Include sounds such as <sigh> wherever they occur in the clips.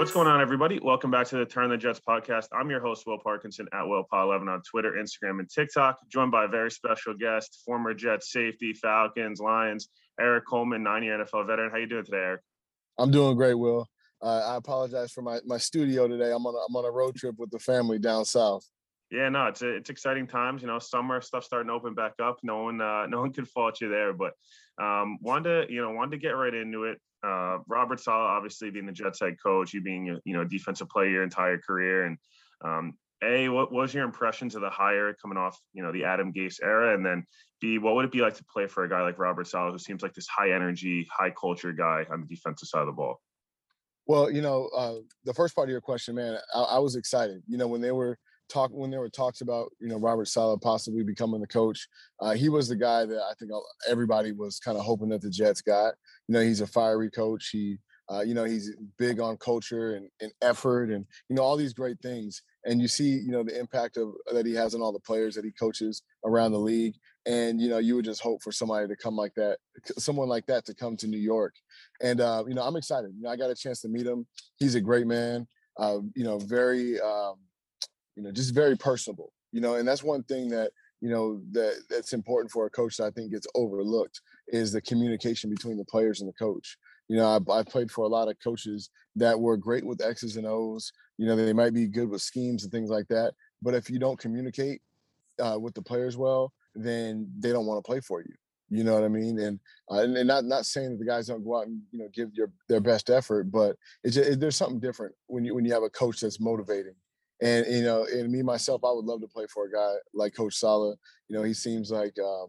What's going on, everybody? Welcome back to the Turn the Jets podcast. I'm your host, Will Parkinson at WillPaw11 on Twitter, Instagram, and TikTok. Joined by a very special guest, former Jets safety, Falcons, Lions, Erik Coleman, nine-year NFL veteran. How you doing today, Erik? I'm doing great, Will. Uh, I apologize for my, my studio today. I'm on a, I'm on a road trip with the family down south. Yeah, no, it's it's exciting times. You know, summer stuff starting to open back up. No one uh, <laughs> no one could fault you there, but um, wanted to you know wanted to get right into it. Uh, Robert Saleh, obviously being the Jets head coach, you being a you know defensive player your entire career, and um, a what was your impressions of the hire coming off you know the Adam Gase era, and then b what would it be like to play for a guy like Robert Saleh, who seems like this high energy, high culture guy on the defensive side of the ball? Well, you know, uh, the first part of your question, man, I, I was excited. You know, when they were talk when there were talks about you know Robert Saleh possibly becoming the coach, uh, he was the guy that I think everybody was kind of hoping that the Jets got. You know, he's a fiery coach. He, uh, you know, he's big on culture and, and effort and you know all these great things. And you see, you know, the impact of that he has on all the players that he coaches around the league. And you know, you would just hope for somebody to come like that, someone like that to come to New York. And uh, you know, I'm excited. You know, I got a chance to meet him. He's a great man. Uh, you know, very. Um, you know, just very personable, you know, and that's one thing that, you know, that that's important for a coach that I think gets overlooked is the communication between the players and the coach. You know, I, I played for a lot of coaches that were great with X's and O's. You know, they might be good with schemes and things like that. But if you don't communicate uh, with the players well, then they don't want to play for you. You know what I mean? And, uh, and not not saying that the guys don't go out and you know give your their best effort, but it's just, it, there's something different when you when you have a coach that's motivating and you know, and me myself, I would love to play for a guy like Coach Saleh. You know, he seems like um,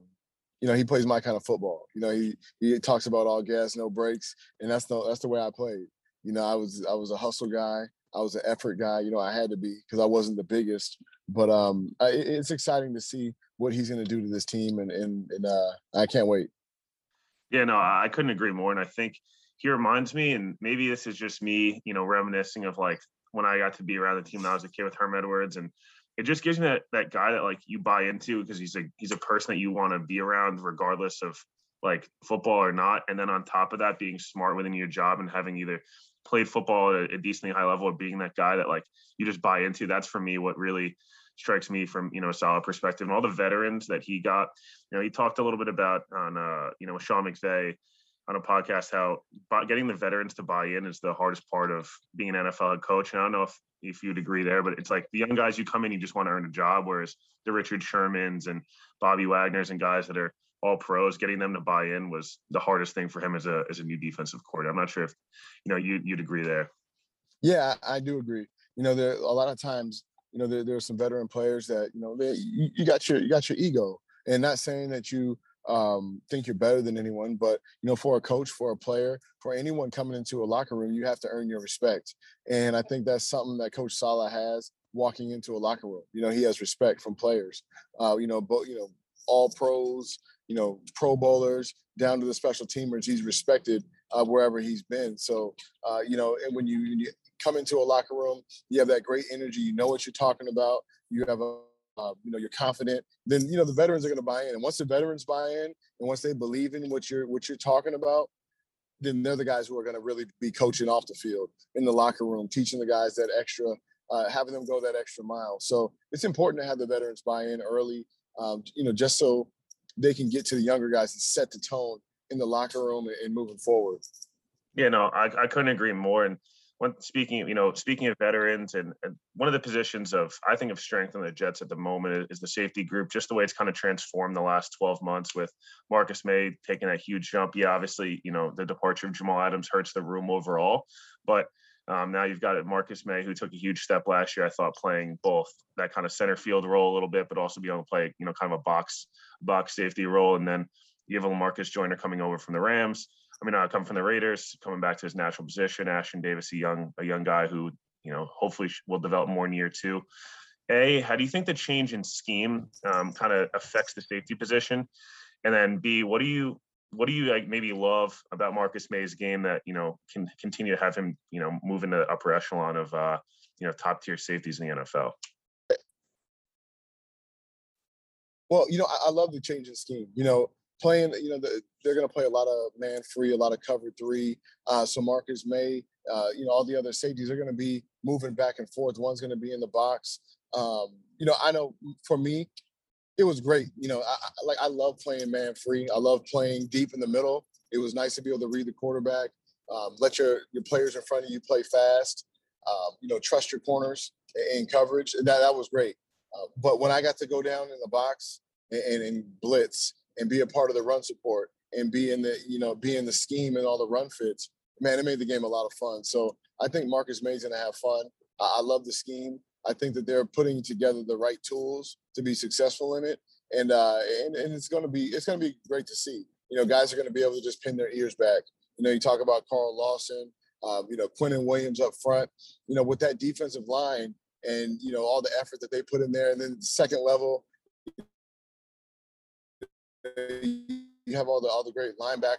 you know, he plays my kind of football. You know, he he talks about all gas, no brakes, and that's the that's the way I played. You know, I was I was a hustle guy. I was an effort guy. You know, I had to be because I wasn't the biggest. But um, I, it's exciting to see what he's going to do to this team, and and, and uh, I can't wait. Yeah, no, I couldn't agree more. And I think he reminds me, and maybe this is just me, you know, reminiscing of like when I got to be around the team when I was a kid with Herm Edwards, and it just gives me that that guy that like you buy into because he's a he's a person that you want to be around regardless of like football or not. And then on top of that, being smart within your job and having either played football at a decently high level or being that guy that like you just buy into. That's for me what really strikes me from you know a solid perspective and all the veterans that he got. You know, he talked a little bit about on uh, you know Sean McVay on a podcast how getting the veterans to buy in is the hardest part of being an NFL head coach. And I don't know if if you'd agree there, but it's like the young guys you come in, you just want to earn a job, whereas the Richard Shermans and Bobby Wagner's and guys that are all pros, getting them to buy in was the hardest thing for him as a as a new defensive coordinator. I'm not sure if you know you you'd agree there. Yeah, I do agree. You know, there a lot of times, you know, there, there are some veteran players that you know they you, you got your you got your ego, and not saying that you um, think you're better than anyone. But you know, for a coach, for a player, for anyone coming into a locker room, you have to earn your respect. And I think that's something that Coach Saleh has walking into a locker room. You know, he has respect from players. Uh, you know, but you know, all pros, you know, Pro Bowlers down to the special teamers. He's respected uh, wherever he's been. So, uh, you know, and when you, when you come into a locker room, you have that great energy. You know what you're talking about. You have a uh, you know you're confident then you know the veterans are going to buy in and once the veterans buy in and once they believe in what you're what you're talking about then they're the guys who are going to really be coaching off the field in the locker room teaching the guys that extra uh, having them go that extra mile so it's important to have the veterans buy in early um, you know just so they can get to the younger guys and set the tone in the locker room and, and moving forward. Yeah, no, I, I couldn't agree more. And when speaking, you know, speaking of veterans and, and, one of the positions of I think of strength in the Jets at the moment is the safety group. Just the way it's kind of transformed the last 12 months with Marcus Maye taking a huge jump. Yeah, obviously, you know, the departure of Jamal Adams hurts the room overall, but um, now you've got Marcus Maye, who took a huge step last year. I thought playing both that kind of center field role a little bit, but also be able to play, you know, kind of a box box safety role. And then you have Lamarcus Joyner coming over from the Rams. I mean, uh, come from the Raiders, coming back to his natural position. Ashtyn Davis, a young a young guy who you know hopefully will develop more in year two. A, how do you think the change in scheme um, kind of affects the safety position? And then B, what do you what do you like maybe love about Marcus Maye's game that you know can continue to have him you know move into the upper echelon of uh, you know top tier safeties in the NFL? Well, you know, I, I love the change in scheme. You know, playing, you know, the, they're going to play a lot of man free, a lot of cover three. Uh, so Marcus Maye, uh, you know, all the other safeties are going to be moving back and forth. One's going to be in the box. Um, you know, I know for me, it was great. You know, I, I, like I love playing man free. I love playing deep in the middle. It was nice to be able to read the quarterback, um, let your your players in front of you play fast. Um, you know, trust your corners and coverage. That that was great. Uh, but when I got to go down in the box and, and, and blitz and be a part of the run support and be in the you know be in the scheme and all the run fits, man, it made the game a lot of fun. So I think Marcus Maye's gonna have fun. I, I love the scheme. I think that they're putting together the right tools to be successful in it, and uh, and, and it's going to be it's going to be great to see. You know, guys are going to be able to just pin their ears back. You know, you talk about Carl Lawson, um, you know, Quinnen Williams up front. You know, with that defensive line and you know all the effort that they put in there, and then second level, you have all the all the great linebackers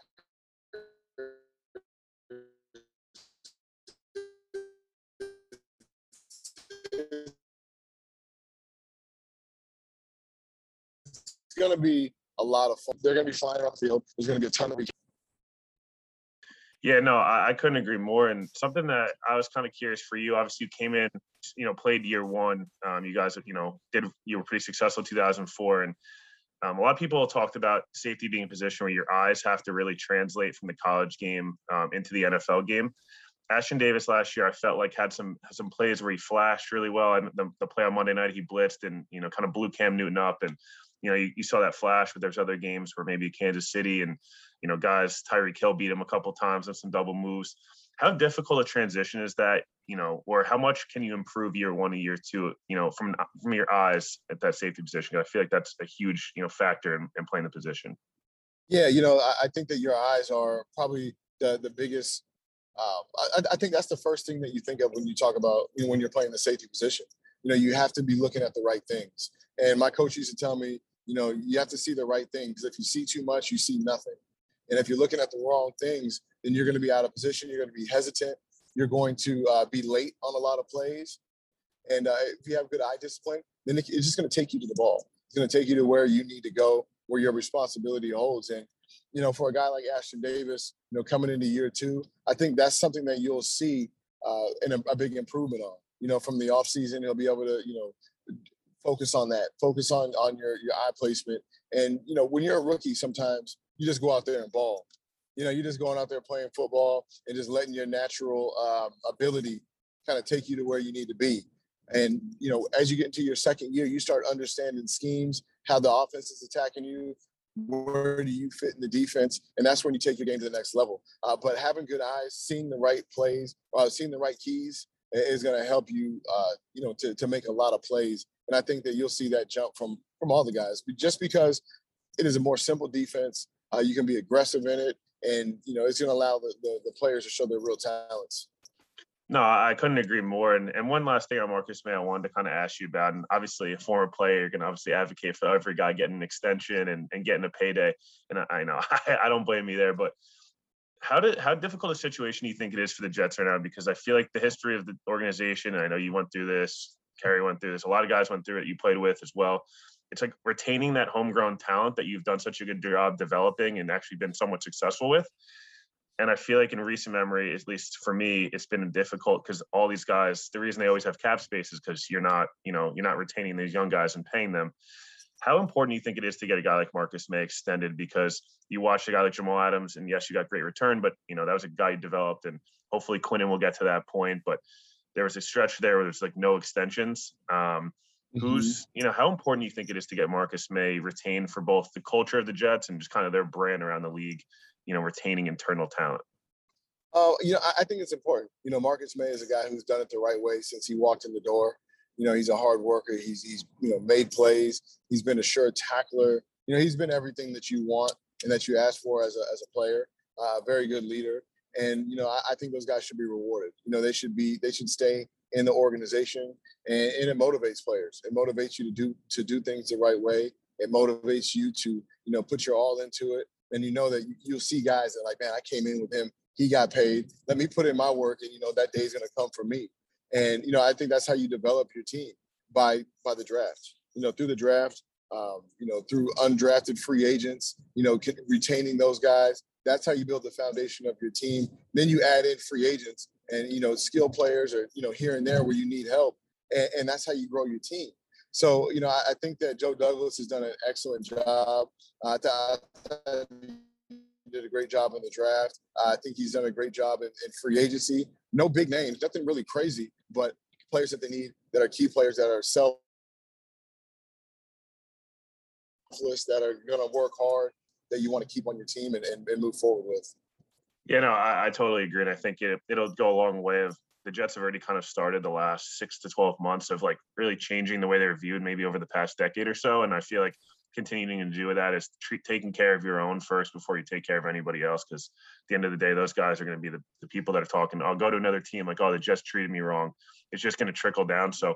it's going to be a lot of fun. They're going to be flying off the field. There's going to be a ton of. Yeah, no, I, I, couldn't agree more. And something that I was kind of curious for you. Obviously, you came in, you know, played year one. Um, you guys, you know, did you were pretty successful 2004, and um, a lot of people talked about safety being a position where your eyes have to really translate from the college game um, into the NFL game. Ashtyn Davis last year, I felt like had some some plays where he flashed really well. And the, the play on Monday night, he blitzed and you know kind of blew Cam Newton up. And you know you, you saw that flash. But there's other games where maybe Kansas City and you know guys Tyreek Hill beat him a couple times and some double moves. How difficult a transition is that? You know, or how much can you improve year one and year two? You know, from from your eyes at that safety position. I feel like that's a huge you know factor in, in playing the position. Yeah, you know, I, I think that your eyes are probably the the biggest um, I, I, think that's the first thing that you think of when you talk about you know, when you're playing the safety position. You know, you have to be looking at the right things. And my coach used to tell me, you know, you have to see the right things. Because if you see too much, you see nothing. And if you're looking at the wrong things, then you're going to be out of position. You're going to be hesitant. You're going to uh, be late on a lot of plays. And uh, if you have good eye discipline, then it's just going to take you to the ball. It's going to take you to where you need to go, where your responsibility holds. And you know, for a guy like Ashtyn Davis, you know, coming into year two, I think that's something that you'll see uh, a, a, big improvement on. You know, from the offseason, he'll be able to, you know, focus on that, focus on on your your eye placement. And you know, when you're a rookie, sometimes you just go out there and ball. You know, you're just going out there playing football and just letting your natural um, ability kind of take you to where you need to be. And you know, as you get into your second year, you start understanding schemes, how the offense is attacking you, where do you fit in the defense? And that's when you take your game to the next level. Uh, but having good eyes, seeing the right plays, uh, seeing the right keys is going to help you, uh, you know, to, to make a lot of plays. And I think that you'll see that jump from from all the guys, but just because it is a more simple defense, uh, you can be aggressive in it, and you know it's going to allow the, the, the players to show their real talents. No, I couldn't agree more. And and one last thing on Marcus Maye, I wanted to kind of ask you about, and obviously a former player, you're gonna obviously advocate for every guy getting an extension and, and getting a payday. And I, I know <laughs> I, I don't blame you there, but how did how difficult a situation do you think it is for the Jets right now? Because I feel like the history of the organization, I know you went through this, Kerry went through this, a lot of guys went through it, you played with as well. It's like retaining that homegrown talent that you've done such a good job developing and actually been somewhat successful with and I feel like in recent memory, at least for me, it's been difficult because all these guys, the reason they always have cap space is because you're not, you know, you're not retaining these young guys and paying them. how important do you think it is to get a guy like Marcus Maye extended? Because you watch a guy like Jamal Adams, and yes, you got great return, but you know that was a guy you developed, and hopefully Quinnen will get to that point. But there was a stretch there where there's like no extensions. Um, mm-hmm. Who's you know how important do you think it is to get Marcus Maye retained for both the culture of the Jets and just kind of their brand around the league? You know, retaining internal talent. Oh, you know, I, I think it's important. You know, Marcus Maye is a guy who's done it the right way since he walked in the door. You know, he's a hard worker. He's he's you know made plays. He's been a sure tackler. You know, he's been everything that you want and that you ask for as a as a player. A uh, very good leader, and you know, I, I, think those guys should be rewarded. You know, they should be they should stay in the organization, and, and it motivates players. It motivates you to do to do things the right way. It motivates you to you know put your all into it, and you know that you'll see guys that like, man, I came in with him. He got paid. Let me put in my work, and you know that day's gonna come for me. And you know, I think that's how you develop your team by by the draft. You know, through the draft, um, you know, through undrafted free agents. You know, retaining those guys. That's how you build the foundation of your team. Then you add in free agents and you know skill players or you know here and there where you need help, and, and that's how you grow your team. So you know, I, I, think that Joe Douglas has done an excellent job. Uh, I, did a great job in the draft. I think he's done a great job in, in, free agency. No big names, nothing really crazy, but players that they need that are key players that are selfless, that are going to work hard, that you want to keep on your team and, and, and move forward with. Yeah, no, I, I, totally agree. And I think it, it'll go a long way of the Jets have already kind of started the last six to 12 months of like really changing the way they're viewed maybe over the past decade or so. And I feel like continuing to do that is treat, taking care of your own first before you take care of anybody else. Because at the end of the day, those guys are going to be the, the people that are talking. I'll go to another team like, oh, they just treated me wrong. It's just going to trickle down. So,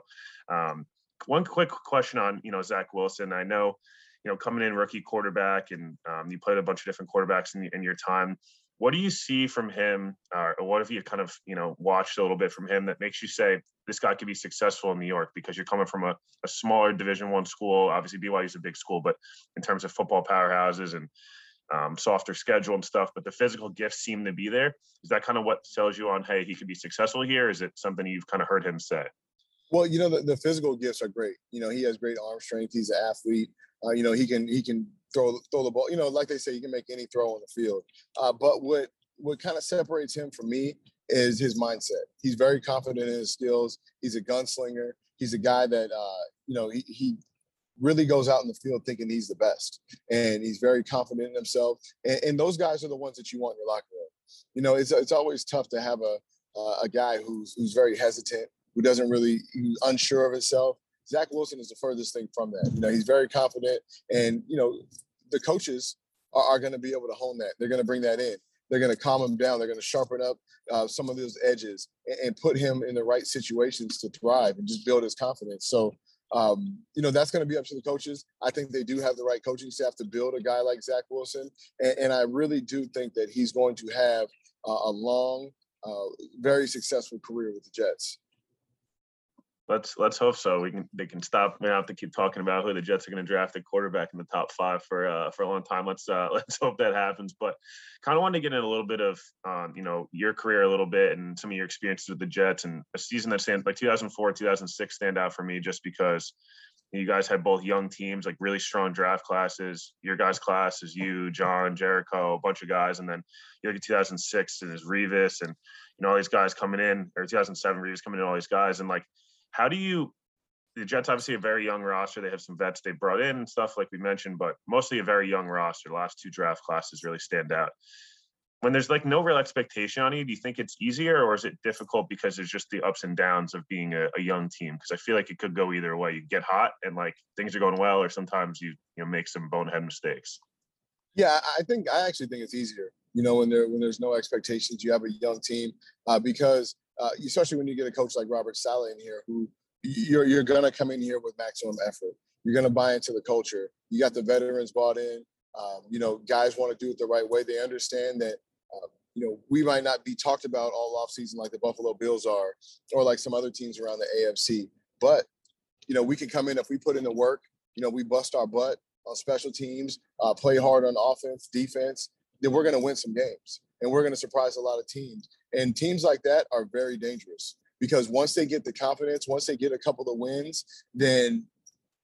um, one quick question on you know Zach Wilson. I know you know coming in rookie quarterback, and um, you played a bunch of different quarterbacks in, in your time. What do you see from him, uh, or what have you kind of you know watched a little bit from him that makes you say this guy could be successful in New York? Because you're coming from a, a smaller Division One school. Obviously, BYU is a big school, but in terms of football powerhouses and um, softer schedule and stuff, but the physical gifts seem to be there. Is that kind of what sells you on, hey, he could be successful here? Is it something you've kind of heard him say? Well, you know, the, the physical gifts are great. You know, he has great arm strength. He's an athlete. Uh, you know, he can he can throw throw the ball. You know, like they say, he can make any throw on the field. Uh, but what what kind of separates him from me is his mindset. He's very confident in his skills. He's a gunslinger. He's a guy that uh, you know he, he really goes out in the field thinking he's the best, and he's very confident in himself. And, and those guys are the ones that you want in your locker room. You know, it's it's always tough to have a uh, a guy who's who's very hesitant, who doesn't really who's unsure of himself. Zach Wilson is the furthest thing from that. You know, he's very confident, and you know, the coaches are, are going to be able to hone that. They're going to bring that in. They're going to calm him down. They're going to sharpen up uh, some of those edges and, and, put him in the right situations to thrive and just build his confidence. So, um, you know, that's going to be up to the coaches. I think they do have the right coaching staff to build a guy like Zach Wilson, and, and I really do think that he's going to have uh, a long, uh, very successful career with the Jets let's let's hope so. We can they can stop. We don't have to keep talking about who the Jets are going to draft a quarterback in the top five for uh, for a long time. Let's uh, <laughs> let's hope that happens. But kind of wanted to get in a little bit of um, you know your career a little bit and some of your experiences with the Jets and a season that stands like 2004 2006 stand out for me just because you guys had both young teams like really strong draft classes. Your guys' class is you, John, Jericho, a bunch of guys, and then you look at 2006 and there's Revis and you know all these guys coming in or 2007 Revis coming in all these guys and like how do you the Jets obviously a very young roster. They have some vets they brought in and stuff like we mentioned, but mostly a very young roster. The last two draft classes really stand out. When there's like no real expectation on you, do you think it's easier or is it difficult because there's just the ups and downs of being a, a young team? Because I feel like it could go either way. You get hot and like things are going well, or sometimes you you know make some bonehead mistakes. Yeah, I think I actually think it's easier. You know, when there when there's no expectations, you have a young team uh, because uh, especially when you get a coach like Robert Saleh in here, who you're you're gonna come in here with maximum effort. You're gonna buy into the culture. You got the veterans bought in. Um, you know, guys want to do it the right way. They understand that. Uh, you know, we might not be talked about all offseason like the Buffalo Bills are, or like some other teams around the AFC. But you know, we can come in if we put in the work. You know, we bust our butt on special teams, uh, play hard on offense, defense. Then we're going to win some games, and we're going to surprise a lot of teams. And teams like that are very dangerous because once they get the confidence, once they get a couple of wins, then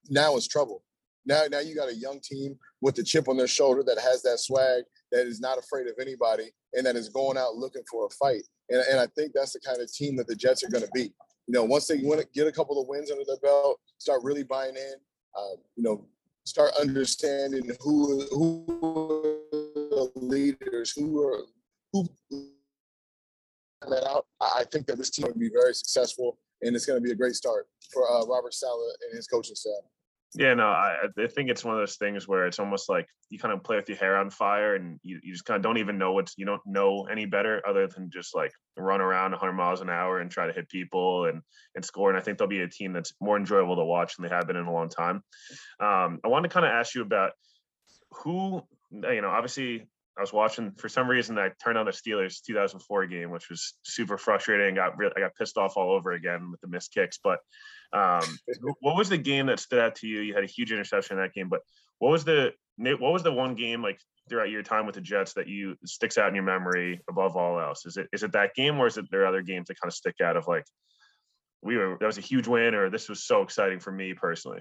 now it's trouble. Now, now you got a young team with the chip on their shoulder that has that swag, that is not afraid of anybody, and that is going out looking for a fight. And, and I think that's the kind of team that the Jets are going to be. You know, once they want to get a couple of wins under their belt, start really buying in. Uh, you know, start understanding who who the leaders, who are who that out. I think that this team will be very successful, and it's going to be a great start for uh, Robert Saleh and his coaching staff. Yeah, no, I, I think it's one of those things where it's almost like you kind of play with your hair on fire and you, you just kind of don't even know what's, you don't know any better other than just like run around 100 miles an hour and try to hit people and, and score. And I think they'll be a team that's more enjoyable to watch than they have been in a long time. Um, I wanted to kind of ask you about who, you know, obviously I was watching for some reason I turned on the Steelers 2004 game, which was super frustrating. Got really, I got pissed off all over again with the missed kicks, but um, <laughs> what was the game that stood out to you? You had a huge interception in that game, but what was the what was the one game like throughout your time with the Jets that you sticks out in your memory above all else? Is it is it that game or is it there other games that kind of stick out of like we were that was a huge win or this was so exciting for me personally?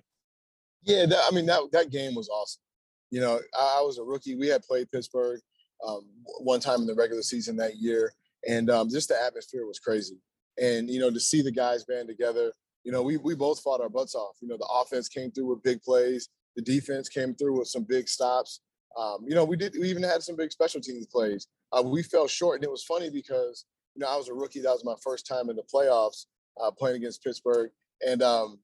Yeah, that, I mean that that game was awesome. You know, I, I was a rookie. We had played Pittsburgh um, one time in the regular season that year, and um, just the atmosphere was crazy. And you know, to see the guys band together, you know, we we both fought our butts off. You know, the offense came through with big plays. The defense came through with some big stops. Um, you know, we did. We even had some big special teams plays. Uh, we fell short, and it was funny because you know I was a rookie. That was my first time in the playoffs uh, playing against Pittsburgh, and um,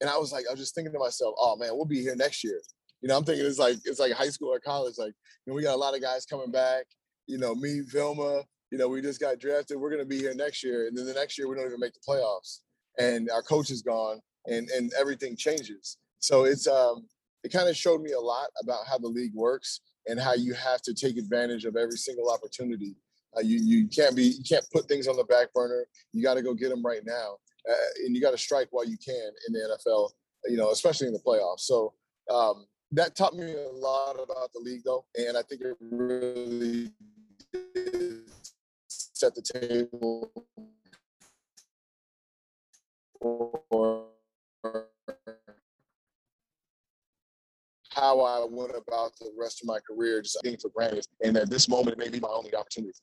and I was like, I was just thinking to myself, oh man, we'll be here next year. You know, I'm thinking it's like it's like high school or college. Like, you know, we got a lot of guys coming back. You know, me, Vilma. You know, we just got drafted. We're going to be here next year, and then the next year we don't even make the playoffs and our coach is gone and and everything changes so it's um it kind of showed me a lot about how the league works and how you have to take advantage of every single opportunity uh, you you can't be you can't put things on the back burner you got to go get them right now uh, and you got to strike while you can in the NFL you know especially in the playoffs so um, that taught me a lot about the league though and I think it really set the table for how I went about the rest of my career, just taking for granted, and at this moment, it may be my only opportunity.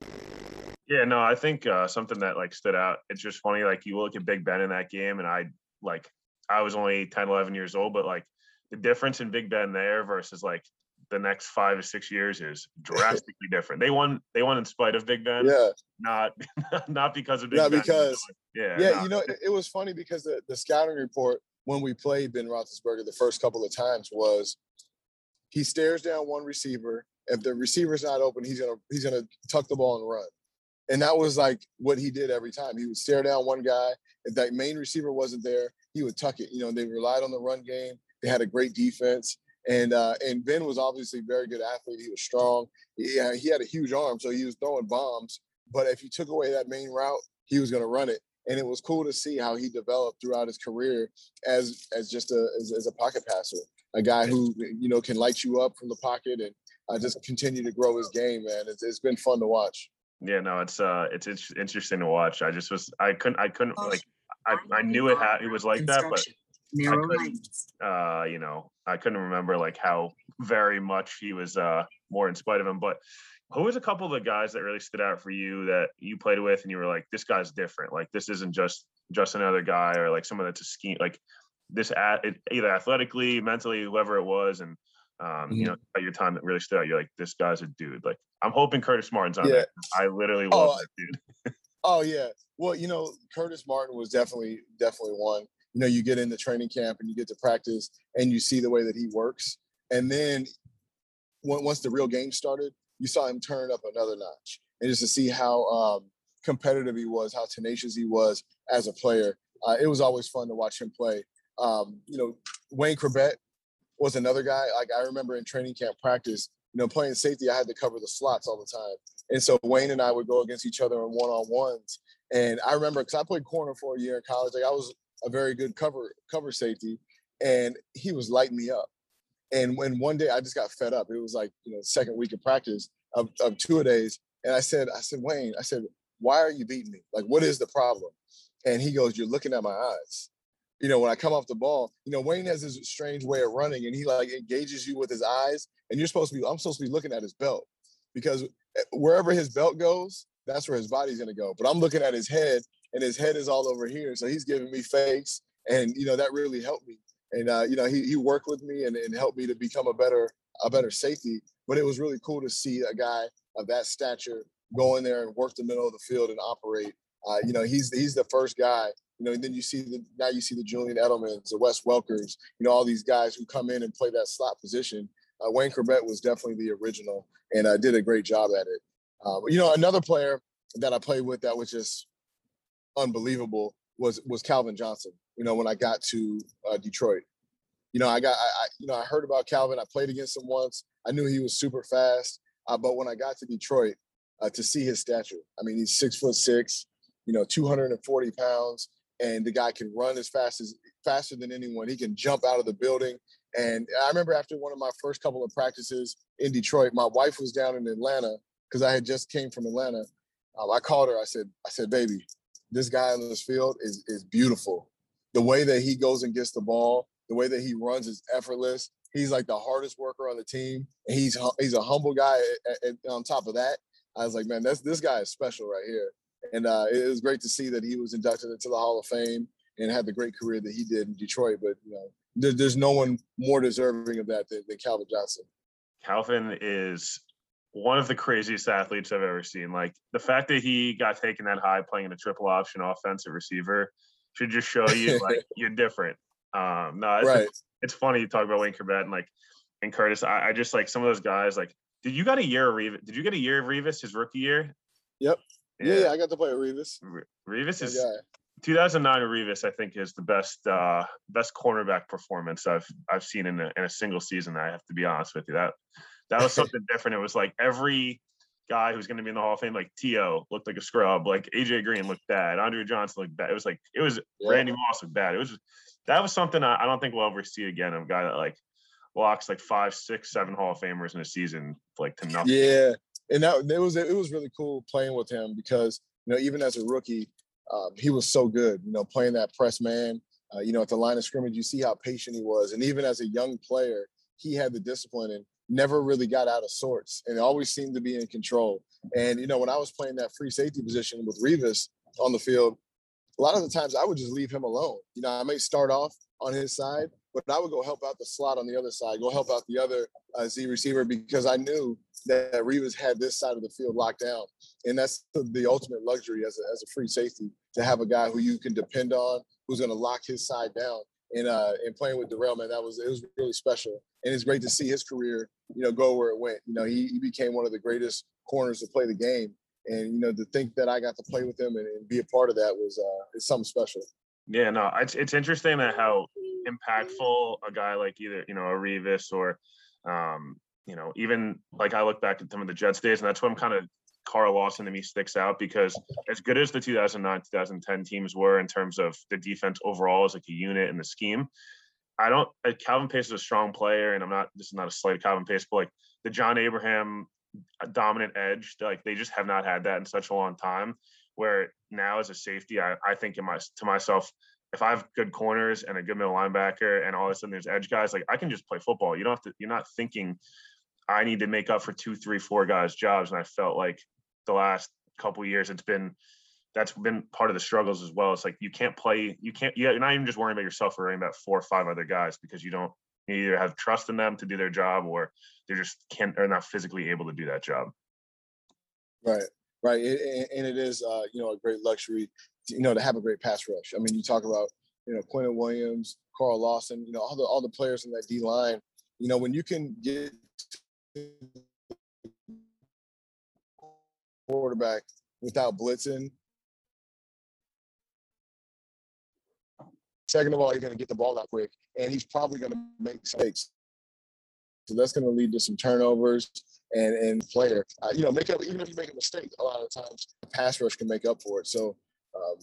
Yeah, no, I think uh, something that like stood out. It's just funny, like you look at Big Ben in that game, and I like I was only 10, 11 years old, but like the difference in Big Ben there versus like the next five or six years is <laughs> drastically different. They won. They won in spite of Big Ben. Yeah. Not <laughs> not because of Big not Ben. because. Yeah. Yeah. no. You know, it, it was funny because the, the scouting report when we played Ben Roethlisberger the first couple of times was he stares down one receiver. If the receiver's not open, he's gonna he's gonna tuck the ball and run. And that was like what he did every time. He would stare down one guy. If that main receiver wasn't there, he would tuck it. You know, they relied on the run game. They had a great defense. And uh, and Ben was obviously a very good athlete. He was strong. He, he had a huge arm, so he was throwing bombs. But if you took away that main route, he was going to run it. And it was cool to see how he developed throughout his career as as just a as, as a pocket passer, a guy who you know can light you up from the pocket and uh, just continue to grow his game. Man, it's, it's been fun to watch. Yeah, no, it's uh, it's, it's interesting to watch. I just was, I couldn't, I couldn't like, I, I knew it had, it was like that, but Narrow lanes. uh, you know, I couldn't remember like how very much he was uh more in spite of him. But who was a couple of the guys that really stood out for you that you played with and you were like, this guy's different. Like this isn't just just another guy or like someone that's a scheme like this at either athletically, mentally, whoever it was, and um, you know, at your time that really stood out. You're like, this guy's a dude. Like I'm hoping Curtis Martin's on Yeah. there. I literally Oh, love that dude. Oh yeah. Well, you know, Curtis Martin was definitely definitely one. You know, you get into training camp and you get to practice and you see the way that he works, and then once the real game started, you saw him turn up another notch, and just to see how um, competitive he was, how tenacious he was as a player. Uh, it was always fun to watch him play. Um, you know, Wayne Chrebet was another guy. Like I remember in training camp practice, you know, playing safety, I had to cover the slots all the time. And so Wayne and I would go against each other in one on ones. And I remember because I played corner for a year in college, like I was a very good cover cover safety, and he was lighting me up. And when one day I just got fed up, it was like you know second week of practice of, of two a days, and I said, I said Wayne, I said, why are you beating me? Like what is the problem? And he goes, you're looking at my eyes. you know, when I come off the ball, you know, Wayne has this strange way of running and he like engages you with his eyes. And you're supposed to be, I'm supposed to be looking at his belt because eh, wherever his belt goes, that's where his body's to go. But I'm looking at his head and his head is all over here. So he's giving me fakes. And, you know, that really helped me. And, uh, you know, he, he worked with me and, and helped me to become a better, a better safety. But it was really cool to see a guy of that stature go in there and work the middle of the field and operate. Uh, you know, he's he's the first guy. You know, and then you see the now you see the Julian Edelmans, the Wes Welkers, you know, all these guys who come in and play that slot position. Uh, Wayne Chrebet was definitely the original and uh, did a great job at it. Uh, you know, another player that I played with that was just unbelievable was was Calvin Johnson. You know, when I got to uh, Detroit, you know, I got I, I, you know I heard about Calvin. I played against him once. I knew he was super fast. Uh, but when I got to Detroit, uh, to see his stature, I mean, he's six foot six, you know, 240 pounds, and the guy can run as fast as faster than anyone. He can jump out of the building. And I remember after one of my first couple of practices in Detroit, my wife was down in Atlanta because I had just came from Atlanta. Um, I called her. I said, I said, baby, this guy in this field is is beautiful. The way that he goes and gets the ball, the way that he runs is effortless. He's like the hardest worker on the team, he's he's a humble guy. And on top of that, I was like, man, that's this guy is special right here. And uh, it was great to see that he was inducted into the Hall of Fame and had the great career that he did in Detroit. But you know, there, there's no one more deserving of that than, than Calvin Johnson. Calvin is one of the craziest athletes I've ever seen. Like the fact that he got taken that high playing in a triple option offensive receiver should just show you <laughs> like you're different. Um, no, it's, right. it's funny you talk about Wayne Chrebet and like and Curtis. I, I, just like some of those guys. Like, did you got a year of Revis? Did you get a year of Revis his rookie year? Yep. Yeah, yeah, I got to play with Revis. Revis is 2009 Revis. I think is the best uh best cornerback performance I've I've seen in a, in a single season. I have to be honest with you. That that was <laughs> something different. It was like every guy who's going to be in the Hall of Fame, like T.O. looked like a scrub, like AJ Green looked bad, Andre Johnson looked bad. It was like it was yeah. Randy Moss looked bad. It was that was something I, I don't think we'll ever see again. Of a guy that like blocks like five, six, seven Hall of Famers in a season, like to nothing. Yeah, and that it was it was really cool playing with him because you know even as a rookie, um, he was so good. You know, playing that press man. Uh, you know, at the line of scrimmage, you see how patient he was, and even as a young player, he had the discipline and never really got out of sorts, and always seemed to be in control. And you know, when I was playing that free safety position with Revis on the field, a lot of the times I would just leave him alone. You know, I may start off on his side, but I would go help out the slot on the other side, go help out the other uh, Z receiver because I knew that Revis had this side of the field locked down. And that's the, the ultimate luxury as a, as a free safety to have a guy who you can depend on, who's going to lock his side down. And uh, and playing with Darrelle, man, that was it was really special. And it's great to see his career, you know, go where it went. You know, he, he became one of the greatest corners to play the game. And you know, to think that I got to play with him and, and be a part of that was uh, something special. Yeah, no, it's it's interesting that how impactful a guy like either you know a Revis or um, you know even like I look back at some of the Jets days, and that's what I'm kind of Carl Lawson to me sticks out because as good as the 2009 2010 teams were in terms of the defense overall as like a unit and the scheme, I don't. Calvin Pace is a strong player, and I'm not. This is not a slight of Calvin Pace, but like the John Abraham uh, dominant edge, like they just have not had that in such a long time. Where now as a safety, I, I think in my to myself, if I have good corners and a good middle linebacker and all of a sudden there's edge guys, like I can just play football. You don't have to, you're not thinking I need to make up for two, three, four guys' jobs. And I felt like the last couple years it's been that's been part of the struggles as well. It's like you can't play, you can't, you're not even just worrying about yourself, or worrying about four or five other guys because you don't you either have trust in them to do their job or they're just can't are not physically able to do that job. Right right? It, and it is, uh, you know, a great luxury, you know, to have a great pass rush. I mean, you talk about, you know, Quinnen Williams, Carl Lawson, you know, all the all the players in that D line. You know, when you can get quarterback without blitzing. Second of all, you're going to get the ball out quick, and he's probably going to make mistakes. So that's going to lead to some turnovers and and player. Uh, you know, make up even if you make a mistake, a lot of times pass rush can make up for it. So um,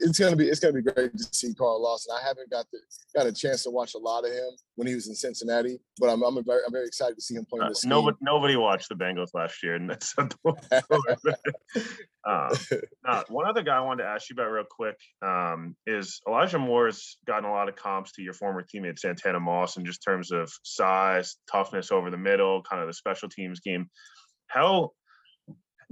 it's gonna be it's gonna be great to see Carl Lawson. I haven't got the got a chance to watch a lot of him when he was in Cincinnati, but I'm I'm very, I'm very excited to see him playing Uh, this. nobody, nobody watched the Bengals last year, and that's <laughs> uh, uh, one other guy I wanted to ask you about real quick um, is Elijah Moore's gotten a lot of comps to your former teammate Santana Moss in just terms of size, toughness over the middle, kind of the special teams game. How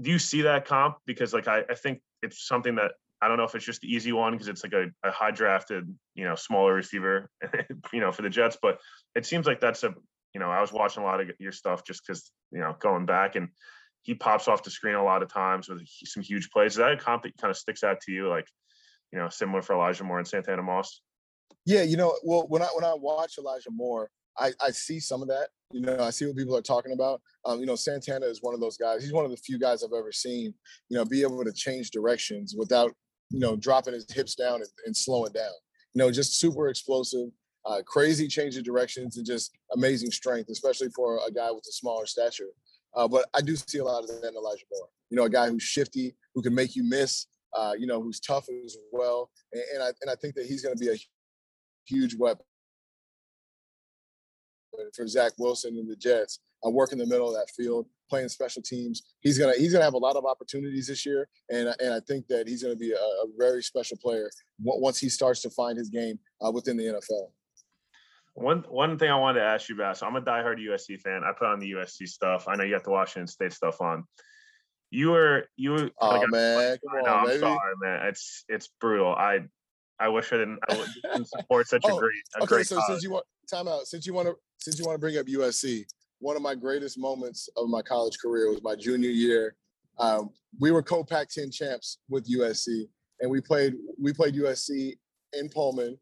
do you see that comp? Because like I, I think it's something that I don't know if it's just the easy one because it's like a, a high drafted, you know, smaller receiver, <laughs> you know, for the Jets. But it seems like that's a, you know, I was watching a lot of your stuff just because, you know, going back and he pops off the screen a lot of times with some huge plays. Is that a comp that kind of sticks out to you, like, you know, similar for Elijah Moore and Santana Moss? Yeah, you know, well, when I when I watch Elijah Moore, I, I see some of that. You know, I see what people are talking about. Um, you know, Santana is one of those guys. He's one of the few guys I've ever seen, you know, be able to change directions without, you know, dropping his hips down and, and slowing down. You know, just super explosive, uh, crazy change of directions, and just amazing strength, especially for a guy with a smaller stature. Uh, but I do see a lot of that in Elijah Moore. You know, a guy who's shifty, who can make you miss. Uh, you know, who's tough as well, and, and I and I think that he's going to be a huge weapon for Zach Wilson and the Jets. I work in the middle of that field, playing special teams. He's gonna he's gonna have a lot of opportunities this year, and and I think that he's gonna be a, a very special player once he starts to find his game uh, within the NFL. One one thing I wanted to ask you about. So I'm a diehard USC fan. I put on the USC stuff. I know you got the Washington State stuff on. You were you. Were, Oh like, man, come on, I'm baby. sorry, man. It's it's brutal. I I wish I didn't, I didn't support such a Oh, great a Okay, great so college. since you want time out, since you want to since you want to bring up USC, one of my greatest moments of my college career was my junior year. Um, we were co-Pac-10 champs with USC, and we played we played USC in Pullman.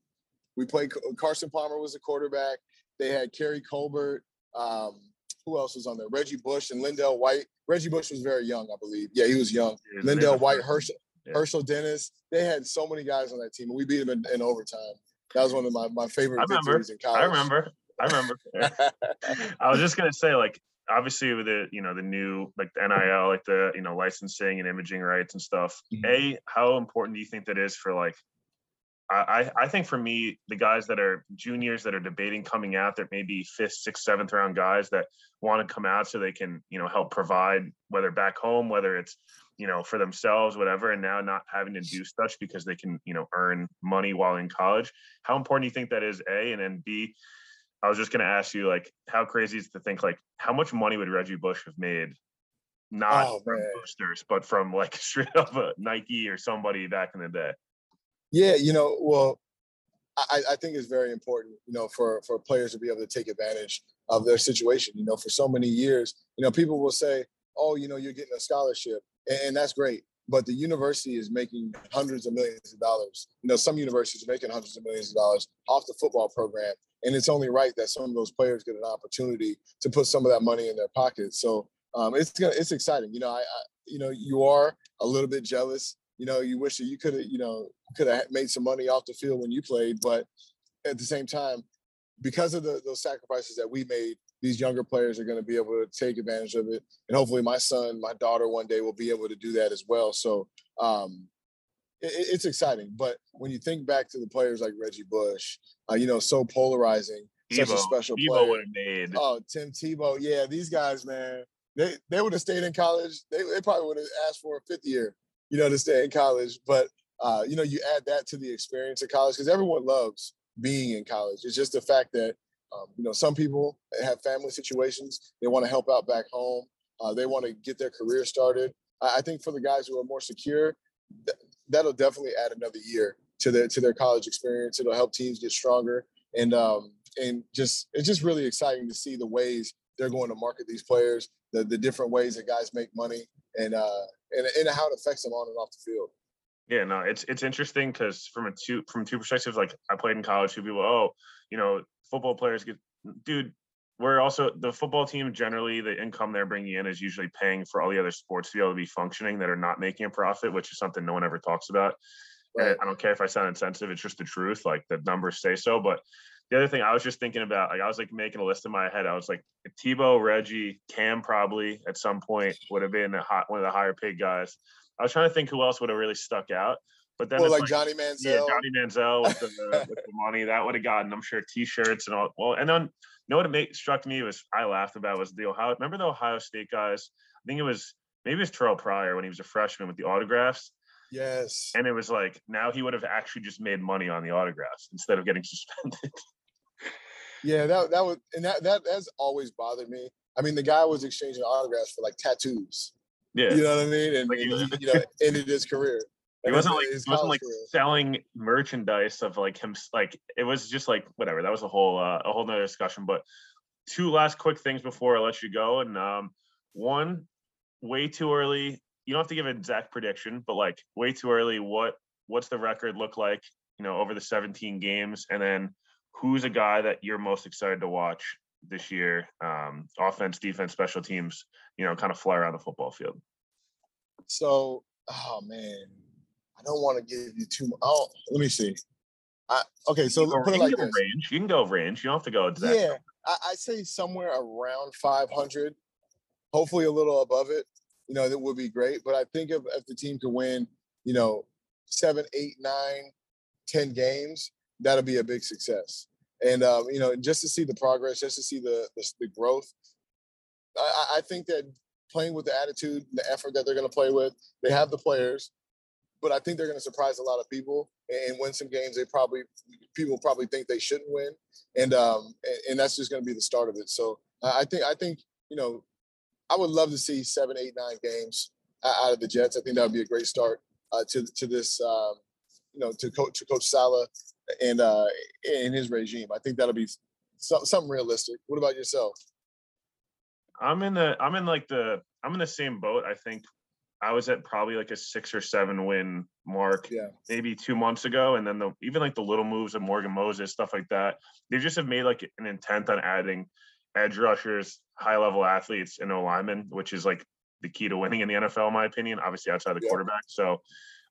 We played Carson Palmer was the quarterback. They had Keary Colbert. Um, who else was on there? Reggie Bush and LenDale White. Reggie Bush was very young, I believe. Yeah, he was young. Dude, LenDale White, Herschel, Yeah. Hershel Dennis. They had so many guys on that team, and we beat them in, in overtime. That was one of my, my favorite victories in college. I remember. I remember. I was just gonna say, like, obviously with the you know the new like the NIL, like the you know licensing and imaging rights and stuff. Mhm. A, how important do you think that is for like? I I I think for me, the guys that are juniors that are debating coming out, that maybe fifth, sixth, seventh round guys that want to come out so they can you know help provide whether back home, whether it's you know for themselves, whatever, and now not having to do such because they can you know earn money while in college. How important do you think that is? A and then B. I was just going to ask you, like, how crazy is to think, like, how much money would Reggie Bush have made, not Oh, from man. boosters, but from like <laughs> straight up a Nike or somebody back in the day? Yeah, you know, well, I, I think it's very important, you know, for for players to be able to take advantage of their situation. You know, for so many years, you know, people will say, "Oh, you know, you're getting a scholarship," and, and that's great. But the university is making hundreds of millions of dollars. You know, some universities are making hundreds of millions of dollars off the football program, and it's only right that some of those players get an opportunity to put some of that money in their pockets. So um, it's gonna, it's exciting. You know, I, I you know you are a little bit jealous. You know, you wish that you could have you know could have made some money off the field when you played, but at the same time, because of the, those sacrifices that we made, these younger players are going to be able to take advantage of it, and hopefully, my son, my daughter, one day will be able to do that as well. So, um, it, it's exciting. But when you think back to the players like Reggie Bush, uh, you know, so polarizing, such a special Tebow player. would have made. Oh, Tim Tebow. Yeah, these guys, man, they they would have stayed in college. They, they probably would have asked for a fifth year, you know, to stay in college. But uh, you know, you add that to the experience of college because everyone loves being in college. It's just the fact that um, you know some people have family situations. They want to help out back home. Uh, they want to get their career started. I, I think for the guys who are more secure, th- that'll definitely add another year to their to their college experience. It'll help teams get stronger and um, and just it's just really exciting to see the ways they're going to market these players, the the different ways that guys make money, and uh, and and how it affects them on and off the field. Yeah, no, it's it's interesting because from a two from two perspectives, like I played in college, two people, oh, you know, football players get, dude. We're also the football team. Generally, the income they're bringing in is usually paying for all the other sports to be able to be functioning that are not making a profit, which is something no one ever talks about. Right. I don't care if I sound insensitive; it's just the truth. Like the numbers say so. But the other thing I was just thinking about, like I was like making a list in my head. I was like, Tebow, Reggie, Cam, probably at some point would have been a hot, one of the higher paid guys. I was trying to think who else would have really stuck out. But then Well, like, like, Johnny <laughs> yeah, Manziel. Johnny Manziel with the, <laughs> with the money that would have gotten, I'm sure, T-shirts and all. Well, and then you know what it made, struck me was I laughed about was the Ohio. Remember the Ohio State guys? I think it was maybe it was Terrelle Pryor when he was a freshman with the autographs, yes. and it was like now he would have actually just made money on the autographs instead of getting <laughs> suspended. Yeah, that that was and that that has always bothered me. I mean, the guy was exchanging autographs for like tattoos. yeah, You know what I mean? And, Like, and he, you know, ended his career. He wasn't like he wasn't like selling merchandise of like him. Like it was just like whatever. That was a whole uh, a whole nother discussion. But two last quick things before I let you go. And um, one, way too early. You don't have to give an exact prediction, but like way too early. What what's the record look like? You know, over the 17 games, and then who's a guy that you're most excited to watch this year? Um, offense, defense, special teams. You know, kind of fly around the football field. So, oh man, I don't want to give you too much. Oh, let me see. I, okay, so You can go- put it like this. range. You can go range. You don't have to go exact. Yeah, I, I say somewhere around 500, hopefully a little above it. You know, that would be great. But I think if, if the team could win, you know, seven, eight, nine, ten games, that'll be a big success. And um, you know, just to see the progress, just to see the the, the growth, I, I- I think that playing with the attitude, and the effort that they're going to play with, they have the players, but I think they're going to surprise a lot of people and, and win some games. They probably people probably think they shouldn't win, and um, and, and that's just going to be the start of it. So I think I think you know, I would love to see seven, eight, nine games out of the Jets. I think that would be a great start uh, to to this, um, you know, to coach to Coach Saleh and uh, in his regime. I think that'll be some, something realistic. What about yourself? I'm in the I'm in like the I'm in the same boat. I think I was at probably like a six or seven win mark Yeah. maybe two months ago. And then the even like the little moves of Morgan Moses, stuff like that. They just have made like an intent on adding edge rushers, high level athletes, and no linemen, which is like the key to winning in the NFL, in my opinion, obviously outside the Yeah. quarterback. So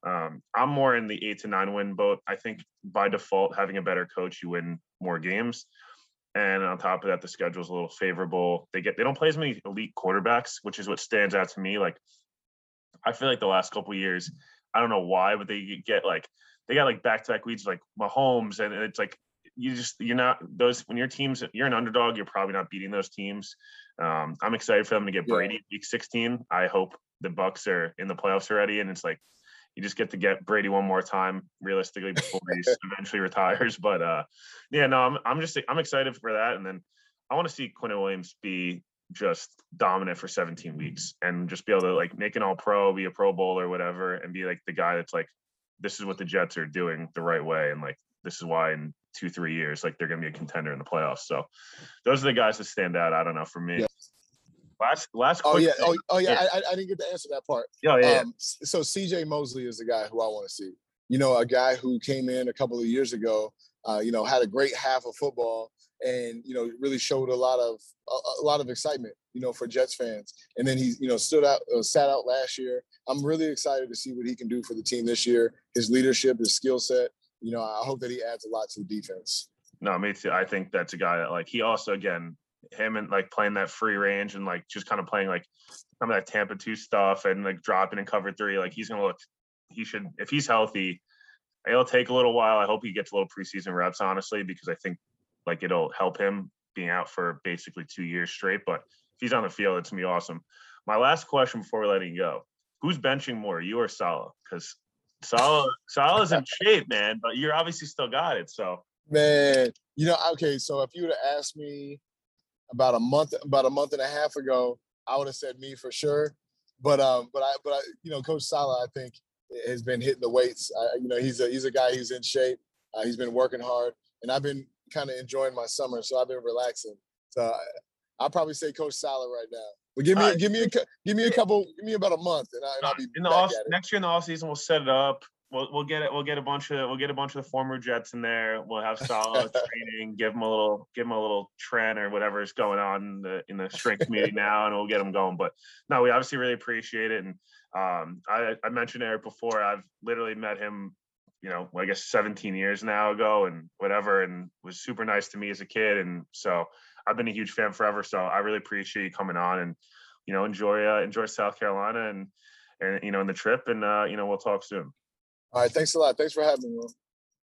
um, I'm more in the eight to nine win boat. I think by default, having a better coach, you win more games. And on top of that, the schedule's a little favorable. They get they don't play as many elite quarterbacks, which is what stands out to me. Like I feel like the last couple years, I don't know why, but they get like they got like back to back weeks like Mahomes, and it's like you just you're not those when your teams you're an underdog, you're probably not beating those teams. Um, I'm excited for them to get Yeah. Brady week 16. I hope the Bucs are in the playoffs already, and it's like you just get to get Brady one more time realistically before he <laughs> eventually retires. But uh, yeah, no, I'm I'm just I'm excited for that, and then I want to see Quinn Williams be just dominant for 17 weeks and just be able to like make an all pro, be a pro bowl or whatever, and be like the guy that's like, this is what the Jets are doing the right way. And like, this is why in two, three years, like they're going to be a contender in the playoffs. So those are the guys that stand out. I don't know for me. Yeah. Last, last, Oh yeah, oh, oh yeah. I, I- didn't get to answer that part. yeah, yeah, yeah. Um, so CJ Mosley is the guy who I want to see. You know, a guy who came in a couple of years ago. Uh, you know, had a great half of football, and you know, really showed a lot of a, a lot of excitement. You know, for Jets fans. And then he, you know, stood out, uh, sat out last year. I'm really excited to see what he can do for the team this year. His leadership, his skill set. You know, I hope that he adds a lot to the defense. No, me too. I think that's a guy that like he also again him and like playing that free range and like just kind of playing like some of that Tampa two stuff and like dropping in cover three. Like he's gonna look. He should if he's healthy. It'll take a little while. I hope he gets a little preseason reps, honestly, because I think like it'll help him being out for basically two years straight. But if he's on the field, it's gonna be awesome. My last question before letting go: Who's benching more, you or Saleh? Because Saleh, Saleh's in shape, man. But you're obviously still got it. So Man, you know, okay, so if you would have asked me about a month about a month and a half ago, I would have said me for sure. But um, but I but I, you know, Coach Saleh, I think has been hitting the weights. I, you know, he's a he's a guy who's in shape. Uh, he's been working hard, and I've been kind of enjoying my summer, so I've been relaxing. So I, I'll probably say Coach Saleh right now. But give me give me a give me a couple give me about a month, and, I, and I'll be in the off next year in the off season we'll set it up. We'll we'll get it. We'll get a bunch of we'll get a bunch of the former Jets in there. We'll have Saleh <laughs> training. Give him a little give him a little trend or whatever is going on in the in the strength community now, and we'll get him going. But no, we obviously really appreciate it. And um, I I mentioned Erik before. I've literally met him. You know, I guess 17 years now ago, and whatever, and was super nice to me as a kid, and so I've been a huge fan forever. So I really appreciate you coming on, and you know, enjoy uh, enjoy South Carolina, and and you know, in the trip, and uh, you know, we'll talk soon. All right, thanks a lot. Thanks for having me.